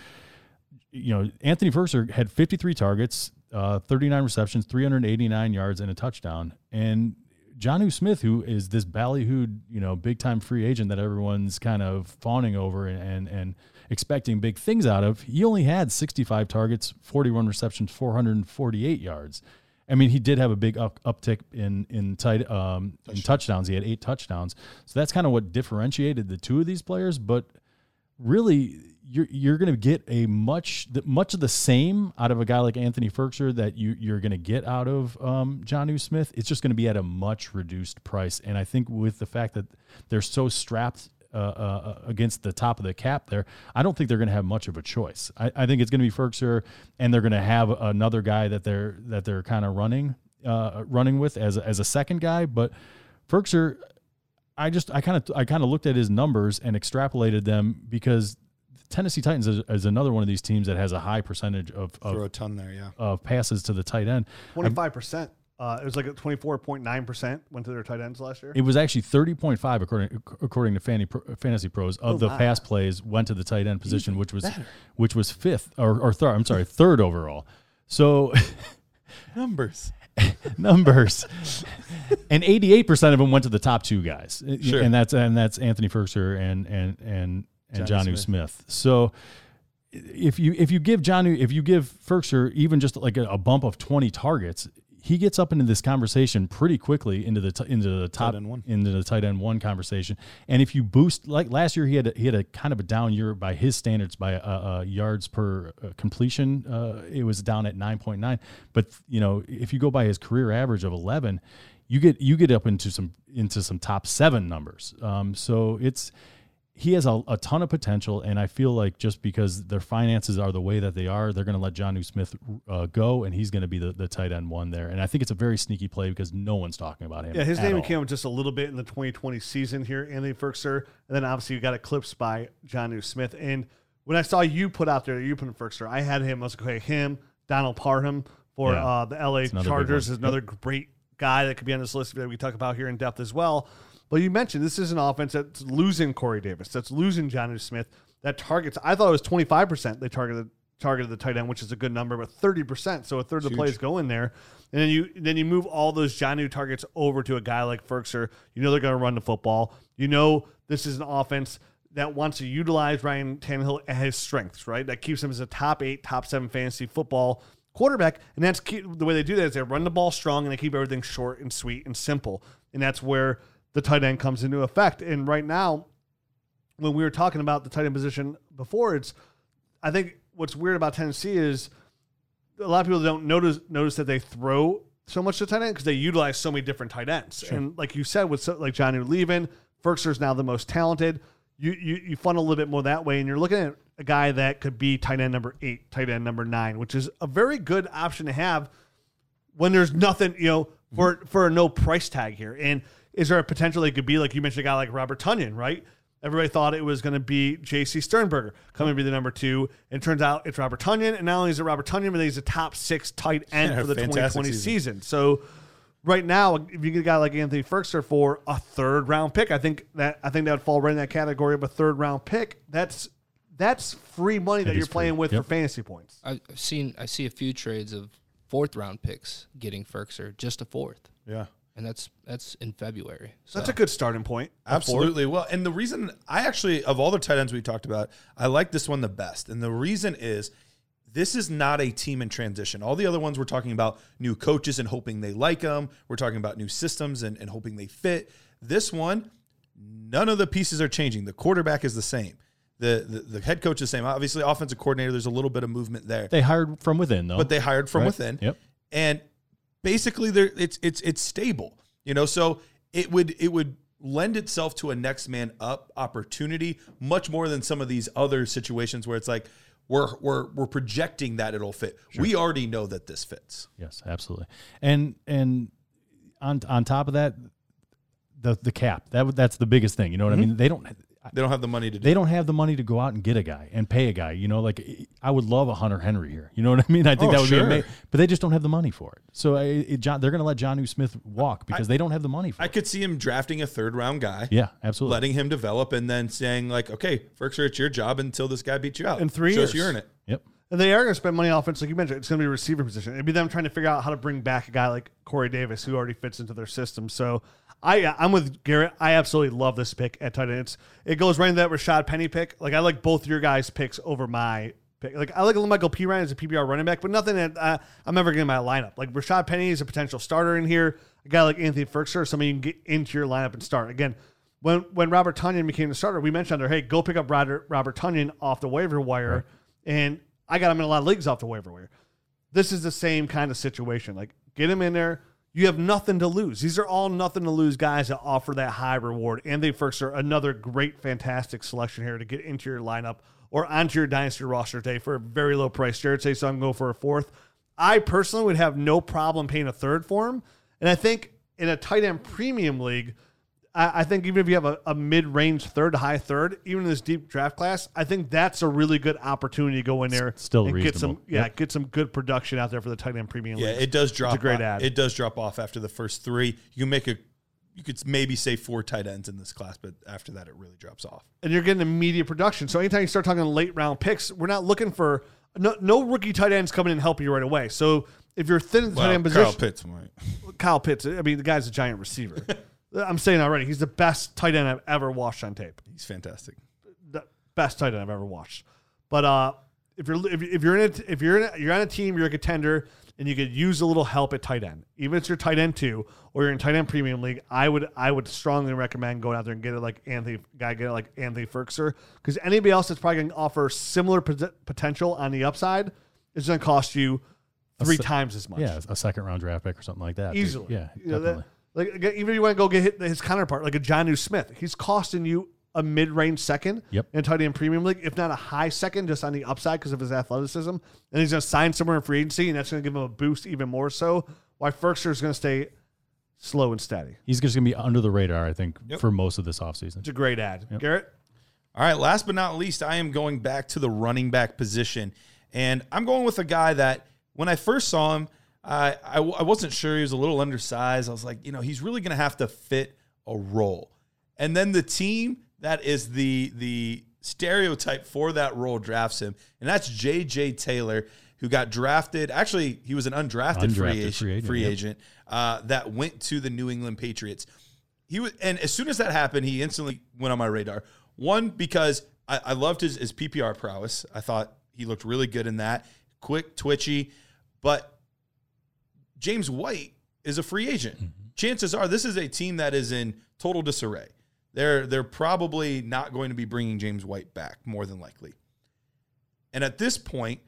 you know Anthony Firkser had 53 targets, uh, 39 receptions, 389 yards, and a touchdown, and John Smith, who is this ballyhooed, you know, big time free agent that everyone's kind of fawning over and, and, and expecting big things out of, he only had 65 targets, 41 receptions, 448 yards. I mean, he did have a big up, uptick in in tight um, in touchdowns. He had eight touchdowns, so that's kind of what differentiated the two of these players. But really, you're you're going to get a much much of the same out of a guy like Anthony Firkser that you you're going to get out of um, U. Smith. It's just going to be at a much reduced price, and I think with the fact that they're so strapped. Uh, uh, against the top of the cap there, I don't think they're going to have much of a choice. I, I think it's going to be Firkser, and they're going to have another guy that they're that they're kind of running uh, running with as as a second guy. But Firkser, I just I kind of I kind of looked at his numbers and extrapolated them because Tennessee Titans is, is, another one of these teams that has a high percentage of, of throw a ton there, yeah, of passes to the tight end. Twenty five percent. Uh, it was like twenty four point nine percent went to their tight ends last year. It was actually thirty point five according according to Fanny, Fantasy Pros of oh, the wow. pass plays went to the tight end position, Even which was better. which was fifth or, or third. I'm sorry, third overall. So [laughs] numbers. [laughs] numbers. and 88% of them went to the top two guys. Sure. And that's and that's Anthony Firkser and and and and Jonnu Smith. Smith. So if you if you give Jonnu if you give Firkser even just like a, a, bump of 20 targets, he gets up into this conversation pretty quickly into the t- into the top into the tight end one conversation. And if you boost like last year, he had a, he had a kind of a down year by his standards by uh, uh, yards per uh, completion. Uh, it was down at 9.9. But you know if you go by his career average of 11, you get you get up into some into some top seven numbers. Um, so it's he has a, a, ton of potential, and I feel like just because their finances are the way that they are, they're going to let Jonnu Smith uh, go, and he's going to be the, the tight end one there. And I think it's a very sneaky play because no one's talking about him. Yeah, his name all. came up just a little bit in the 2020 season here, Anthony Firkser, and then obviously you got eclipsed by Jonnu Smith. And when I saw you put out there, you put in Firkser, I had him. I was like, okay, him, Donald Parham for yeah, uh, the LA Chargers is another great guy that could be on this list that we talk about here in depth as well. But you mentioned this is an offense that's losing Corey Davis, that's losing Jonnu Smith, that targets. I thought it was 25% they targeted targeted the tight end, which is a good number, but 30%. So a third of the plays go in there. And then you then you move all those Jonnu targets over to a guy like Firkser. You know they're going to run the football. You know this is an offense that wants to utilize Ryan Tannehill at his strengths, right? That keeps him as a top eight, top seven fantasy football quarterback. And that's key, the way they do that is they run the ball strong and they keep everything short and sweet and simple. And that's where the tight end comes into effect. And right now, when we were talking about the tight end position before, it's I think what's weird about Tennessee is a lot of people don't notice notice that they throw so much to tight end because they utilize so many different tight ends. Sure. And like you said, with so, like Jonnu leaving, Firkser's now the most talented. You, you you funnel a little bit more that way, and you're looking at a guy that could be tight end number eight, tight end number nine, which is a very good option to have when there's nothing, you know, for for a no price tag here. And is there a potential it could be like you mentioned a guy like Robert Tonyan, right? Everybody thought it was going to be Jace Sternberger coming to be the number two. And it turns out it's Robert Tonyan. And not only is it Robert Tonyan, but he's a top six tight [laughs] end yeah, for the 2020 season. season. So right now, if you get a guy like Anthony Firkser for a third round pick, I think that I think that would fall right in that category of a third round pick. That's that's free money that, that you're playing free. with yep. for fantasy points. I've seen I see a few trades of fourth round picks getting Firkser, just a fourth. Yeah and that's that's in February. So. That's a good starting point. Absolutely. Well, and the reason I actually of all the tight ends we talked about, I like this one the best, and the reason is this is not a team in transition. All the other ones we're talking about new coaches and hoping they like them. We're talking about new systems and, and hoping they fit. This one, none of the pieces are changing. The quarterback is the same. The, the, the head coach is the same. Obviously, offensive coordinator. There's a little bit of movement there. They hired from within, though. But they hired from right? within. Yep. And basically there it's it's it's stable. You know, so it would it would lend itself to a next man up opportunity much more than some of these other situations where it's like we're we're we're projecting that it'll fit. Sure. We already know that this fits. Yes, absolutely. And and on on top of that, the the cap that that's the biggest thing. You know what mm-hmm. I mean? They don't. They don't have the money to do. they don't have the money to go out and get a guy and pay a guy. You know, like I would love a Hunter Henry here. You know what I mean? I think Oh, that would sure. be amazing. But they just don't have the money for it. So I, it, John, they're going to let Jonnu Smith walk because they don't have the money for I it. could see him drafting a third round guy. Yeah, absolutely. letting him develop and then saying like, okay, Firkser, it's your job until this guy beats you out. In three Show us years. you earn it. Yep. And they are going to spend money on offense, like you mentioned. It's going to be a receiver position. It'd be them trying to figure out how to bring back a guy like Corey Davis, who already fits into their system. So I, I'm with Garrett. I absolutely love this pick at tight end. It's, it goes right into that Rashad Penny pick. Like I like both your guys' picks over my pick. Like I like Michael Perine as a PBR running back, but nothing that uh, I'm ever getting in my lineup. Like Rashad Penny is a potential starter in here. A guy like Anthony Firkser, somebody you can get into your lineup and start. Again, when when Robert Tonyan became the starter, we mentioned there, hey, go pick up Robert, Robert Tonyan off the waiver wire, and I got him in a lot of leagues off the waiver wire. This is the same kind of situation. Like get him in there. You have nothing to lose. These are all nothing to lose guys that offer that high reward. Anthony Firkser another great, fantastic selection here to get into your lineup or onto your dynasty roster today for a very low price. Jared say so I'm going for a fourth. I personally would have no problem paying a third for him. And I think in a tight end premium league, I, I think even if you have a, a mid range third to high third, even in this deep draft class, I think that's a really good opportunity to go in there still and get some yeah, Yep. get some good production out there for the tight end premium Yeah, leagues. it does drop. It's a great off- ad. It does drop off after the first three. You can make a, you could maybe say four tight ends in this class, but after that, it really drops off. and you're getting immediate production. So anytime you start talking late round picks, we're not looking for no, no rookie tight ends coming in and helping you right away. So if you're thin at the tight end position, Kyle Pitts might. Kyle Pitts, I mean, the guy's a giant receiver. [laughs] I'm saying already, he's the best tight end I've ever watched on tape. He's fantastic. the best tight end I've ever watched. But uh, if you're if, if you're in a, if you're in a, you're on a team, you're a contender, and you could use a little help at tight end, even if it's your tight end two or you're in tight end premium league, I would I would strongly recommend going out there and get it like Anthony guy get it like Anthony Firkser because anybody else that's probably going to offer similar pot- potential on the upside is going to cost you three se- times as much. Yeah, a second round draft pick or something like that. easily. Yeah, You know, that- definitely. Like even if you want to go get hit, his counterpart, like a Jonnu Smith, he's costing you a mid-range second Yep. in tight end premium league, if not a high second, just on the upside because of his athleticism. And he's going to sign somewhere in free agency, and that's going to give him a boost even more so. Why Firkser is going to stay slow and steady. He's just going to be under the radar, I think, Yep. for most of this offseason. It's a great ad, Garrett. All right, last but not least, I am going back to the running back position. And I'm going with a guy that when I first saw him, I, I, I wasn't sure he was a little undersized. I was like, you know, he's really going to have to fit a role. And then the team that is the the stereotype for that role drafts him, and that's J.J. Taylor, who got drafted. Actually, he was an undrafted, free Undrafted agent, free agent, free yep. uh, that went to the New England Patriots. He was, and as soon as that happened, he instantly went on my radar. One because I, I loved his, his PPR prowess. I thought he looked really good in that, quick, twitchy. But James White is a free agent. Mm-hmm. Chances are this is a team that is in total disarray. They're they're probably not going to be bringing James White back, more than likely. And at this point,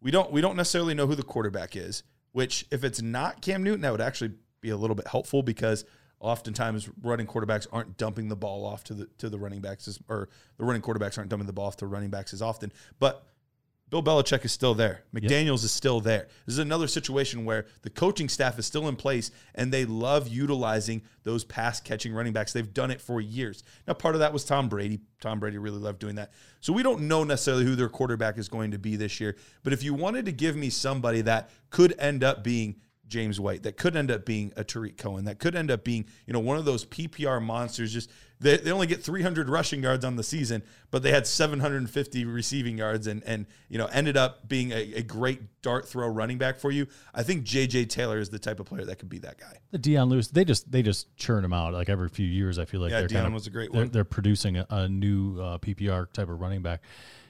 we don't we don't necessarily know who the quarterback is. Which, if it's not Cam Newton, that would actually be a little bit helpful because oftentimes running quarterbacks aren't dumping the ball off to the to the running backs as, or the running quarterbacks aren't dumping the ball off to running backs as often. But Bill Belichick is still there. McDaniels is still there. This is another situation where the coaching staff is still in place and they love utilizing those pass catching running backs. They've done it for years. Now, part of that was Tom Brady. Tom Brady really loved doing that. So we don't know necessarily who their quarterback is going to be this year. But if you wanted to give me somebody that could end up being James White, that could end up being a Tarik Cohen, that could end up being, you know, one of those PPR monsters. Just they, they only get 300 rushing yards on the season, but they had 750 receiving yards and and you know ended up being a, a great dart throw running back for you. I think JJ Taylor is the type of player that could be that guy. The Dion Lewis, they just they just churn him out like every few years. I feel like Yeah, they're Dion kind of, was a great they're, one. They're producing a, a new uh, PPR type of running back,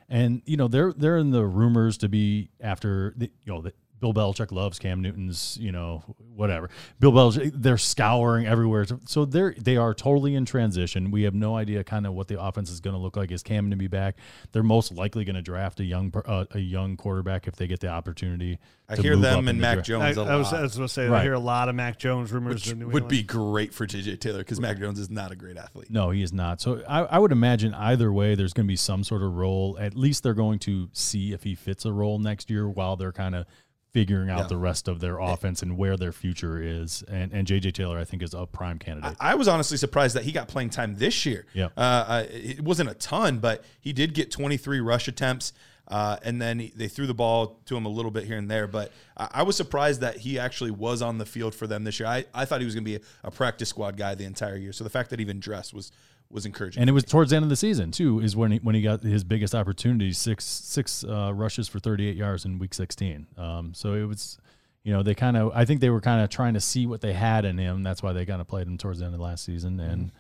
and you know they're they're in the rumors to be after the, you know the, Bill Belichick loves Cam Newton's you know whatever Bill Belichick they're scouring everywhere so they're they are totally in transition. We have no idea kind of what the offense is going to look like. Is Cam going to be back? They're most likely going to draft a young uh, a young quarterback if they get the opportunity. I hear them and Mac draft. Jones I, a I was, lot, I was going to say, I hear a lot of Mac Jones rumors. which New would be great for JJ Taylor because Mac Jones is not a great athlete. No, he is not. So I, I would imagine either way, there's going to be some sort of role. At least they're going to see if he fits a role next year while they're kind of figuring out Yeah. the rest of their offense and where their future is. And and JJ Taylor, I think, is a prime candidate. I was honestly surprised that he got playing time this year. Yeah. Uh, uh, it wasn't a ton, but he did get 23 rush attempts. Uh, and then he, they threw the ball to him a little bit here and there. But I, I was surprised that he actually was on the field for them this year. I, I thought he was going to be a, a practice squad guy the entire year. So the fact that he even dressed was was encouraging. and it was towards the end of the season too, is when he when he got his biggest opportunity six six uh, rushes for 38 yards in week 16. Um, so it was, you know, they kind of I think they were kind of trying to see what they had in him. That's why they kind of played him towards the end of last season, and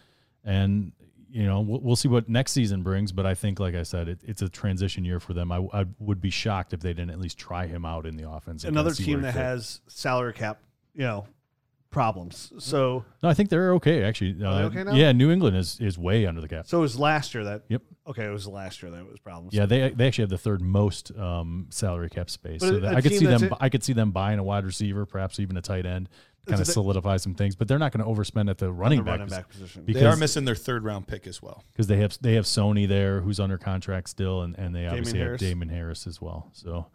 and you know we'll, we'll see what next season brings. But I think, like I said, it, it's a transition year for them. I, I would be shocked if they didn't at least try him out in the offense. Another team that fit. has salary cap, you know, problems. So No, I think they're okay actually. Are they Uh, okay now? Yeah, New England is is way under the cap. so it was last year that. Yep. Okay, it was last year that it was problems. Yeah, they they actually have the third most um, salary cap space. But so a- that, a I could see them. it- I could see them buying a wide receiver, perhaps even a tight end, kind of solidify some things. But they're not going to overspend at the The running back running back position. because they are missing their third round pick as well. because they have they have Sony there, who's under contract still, and, and they obviously Harris. have Damien Harris as well. So.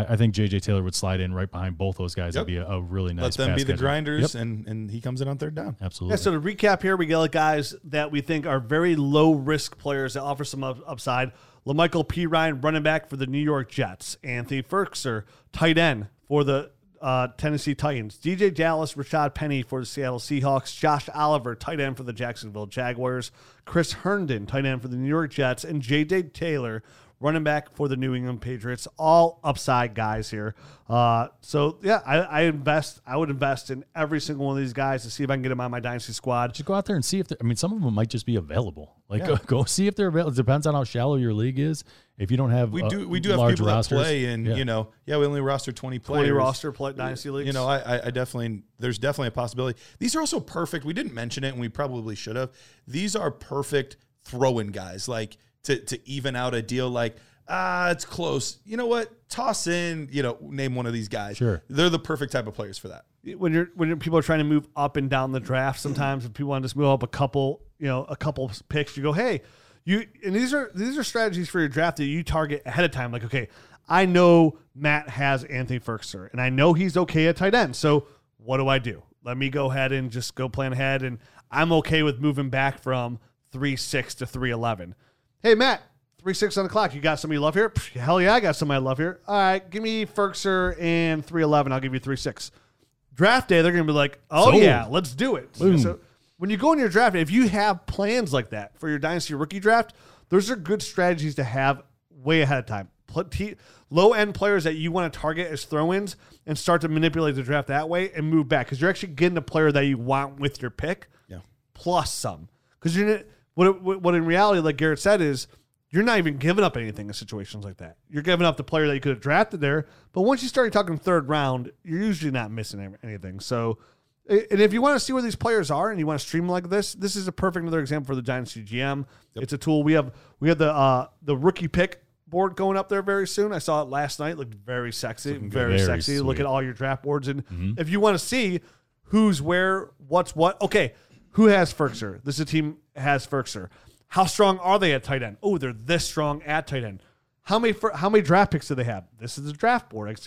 I, I think JJ Taylor would slide in right behind both those guys. Yep. That'd be a, a really nice. Let them pass be the catcher. grinders, Yep, and and he comes in on third down. absolutely. Yeah, so to recap here, we got guys that we think are very low risk players that offer some up- upside. La'Mical Perine, running back for the New York Jets. Anthony Firkser, tight end for the uh, Tennessee Titans. DeeJay Dallas, Rashad Penny for the Seattle Seahawks. Josh Oliver, tight end for the Jacksonville Jaguars. Chris Herndon, tight end for the New York Jets. And J.J. Taylor, running back for the New England Patriots. All upside guys here. Uh, so yeah, I, I invest. I would invest in every single one of these guys to see if I can get them on my dynasty squad. just go out there and see if I mean, some of them might just be available. Like, go, [laughs] go see if they're available. It depends on how shallow your league is. If you don't have, We uh, do we do have people rosters, that play, and yeah. you know, yeah, we only roster 20 players. 20 roster play, dynasty leagues. You know, I, I- I definitely, there's definitely a possibility. These are also perfect. We didn't mention it, and we probably should have. These are perfect throw-in guys, like to to even out a deal. Like, ah, it's close. You know what? Toss in, you know, name one of these guys. Sure. they're the perfect type of players for that. when you're when you're, people are trying to move up and down the draft, sometimes if people want to just move up a couple, you know, a couple picks, you go, hey, you and these are these are strategies for your draft that you target ahead of time. Like, okay, I know Matt has Anthony Firkser, and I know he's okay at tight end. So what do I do? Let me go ahead and just go plan ahead, and I'm okay with moving back from three six to three eleven. Hey Matt, three six on the clock. You got somebody you love here? Psh, Hell yeah, I got somebody I love here. All right, give me Firkser and three eleven. I'll give you three six draft day, they're going to be like, oh, Sold. yeah, let's do it. Boom. So when you go in your draft, if you have plans like that for your dynasty rookie draft, those are good strategies to have way ahead of time. Low end players that you want to target as throw ins and start to manipulate the draft that way and move back because you're actually getting a player that you want with your pick Yeah. plus some. Because you're what, what what in reality, like Garrett said, is you're not even giving up anything in situations like that. You're giving up the player that you could have drafted there, but once you start talking third round, you're usually not missing anything. So, and if you want to see where these players are and you want to stream like this, this is a perfect another example for the Dynasty GM. It's a tool we have. We have the uh, the rookie pick board going up there very soon. I saw it last night. Looked very sexy, very, Very sexy. Look at all your draft boards, and if you want to see who's where, what's what. Okay, who has Firkser? This is a team has Firkser. How strong are they at tight end? Oh, they're this strong at tight end. How many how many draft picks do they have? This is the draft board.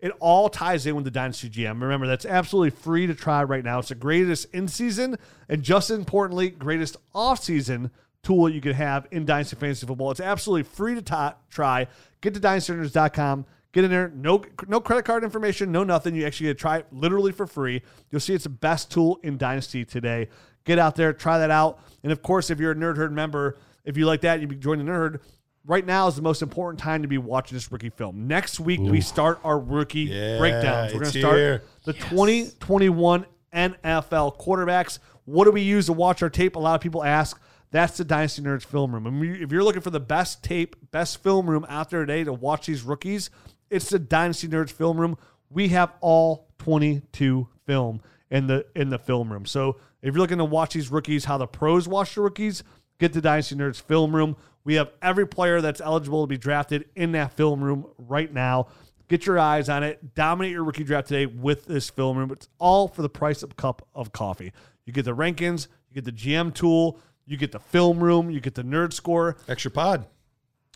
It, all ties in with the Dynasty GM. Remember, that's absolutely free to try right now. It's the greatest in season and just as importantly, greatest off season tool you could have in Dynasty Fantasy Football. It's absolutely free to ta- try. Get to dynastynerds.com. Get in there. No, no credit card information. No nothing. You actually get to try it literally for free. You'll see it's the best tool in Dynasty today. Get out there, try that out. And of course, if you're a Nerd Herd member, if you like that, you join the Nerd Herd. Right now is the most important time to be watching this rookie film. Next week we start our rookie Yeah, breakdowns. We're going to start here. the 2021 NFL quarterbacks. What do we use to watch our tape? A lot of people ask. That's the Dynasty Nerds film room. If you're looking for the best tape, best film room out there today to watch these rookies, it's the Dynasty Nerds film room. We have all 22 film in the in the film room. So if you're looking to watch these rookies, how the pros watch the rookies, get the Dynasty Nerds film room. We have every player that's eligible to be drafted in that film room right now. Get your eyes on it. Dominate your rookie draft today with this film room. It's all for the price of a cup of coffee. You get the rankings, you get the GM tool, you get the film room, you get the nerd score. Extra pod.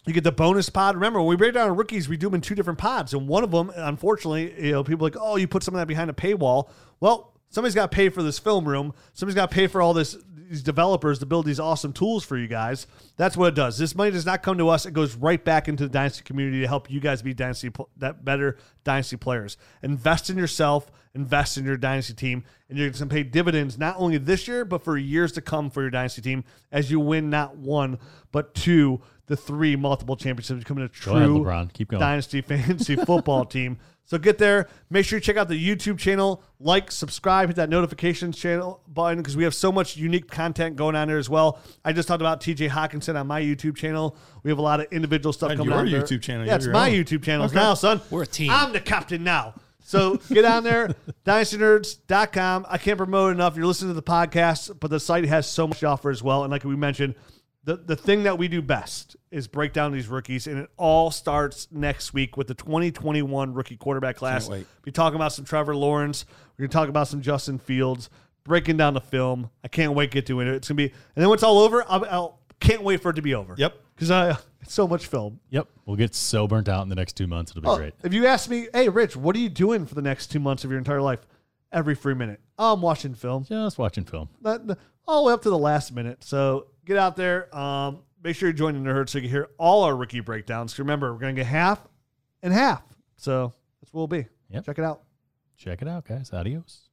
You get the bonus pod. Remember, when we break down rookies, we do them in two different pods. And one of them, unfortunately, you know, people like, oh, you put some of that behind a paywall. Well, somebody's got to pay for this film room. Somebody's got to pay for all this these developers to build these awesome tools for you guys. That's what it does. This money does not come to us. It goes right back into the dynasty community to help you guys be dynasty that better dynasty players. Invest in yourself. Invest in your dynasty team, and you're going to pay dividends not only this year but for years to come for your dynasty team as you win not one but two the three multiple championships, becoming a true ahead, LeBron. Keep going. dynasty fantasy [laughs] football team. So get there. Make sure you check out the YouTube channel, like, subscribe, hit that notifications channel button because we have so much unique content going on there as well. I just talked about TJ Hockenson on my YouTube channel. We have a lot of individual stuff On coming your on there. YouTube channel, Yeah, it's your my own. YouTube channel Okay. now, son. We're a team. I'm the captain now. So get on there, [laughs] dynastynerds.com. I can't promote it enough. You're listening to the podcast, but the site has so much to offer as well. And like we mentioned, the, the thing that we do best is break down these rookies, and it all starts next week with the 2021 rookie quarterback class. wait. Be talking about some Trevor Lawrence. We're gonna talk about some Justin Fields, breaking down the film. I can't wait to get to it. It's gonna be, and then when it's all over, I'll, I'll can't wait for it to be over. Yep. because I it's so much film. Yep. We'll get so burnt out in the next two months. It'll be Oh, great. If you ask me, hey, Rich, what are you doing for the next two months of your entire life? Every free minute. I'm watching film. Just watching film. That- all the way up to the last minute. So get out there. Um, make sure you join the herd so you can hear all our rookie breakdowns. Remember, we're going to get half and half. So that's what we'll be. Yep. Check it out. Check it out, guys. Adios.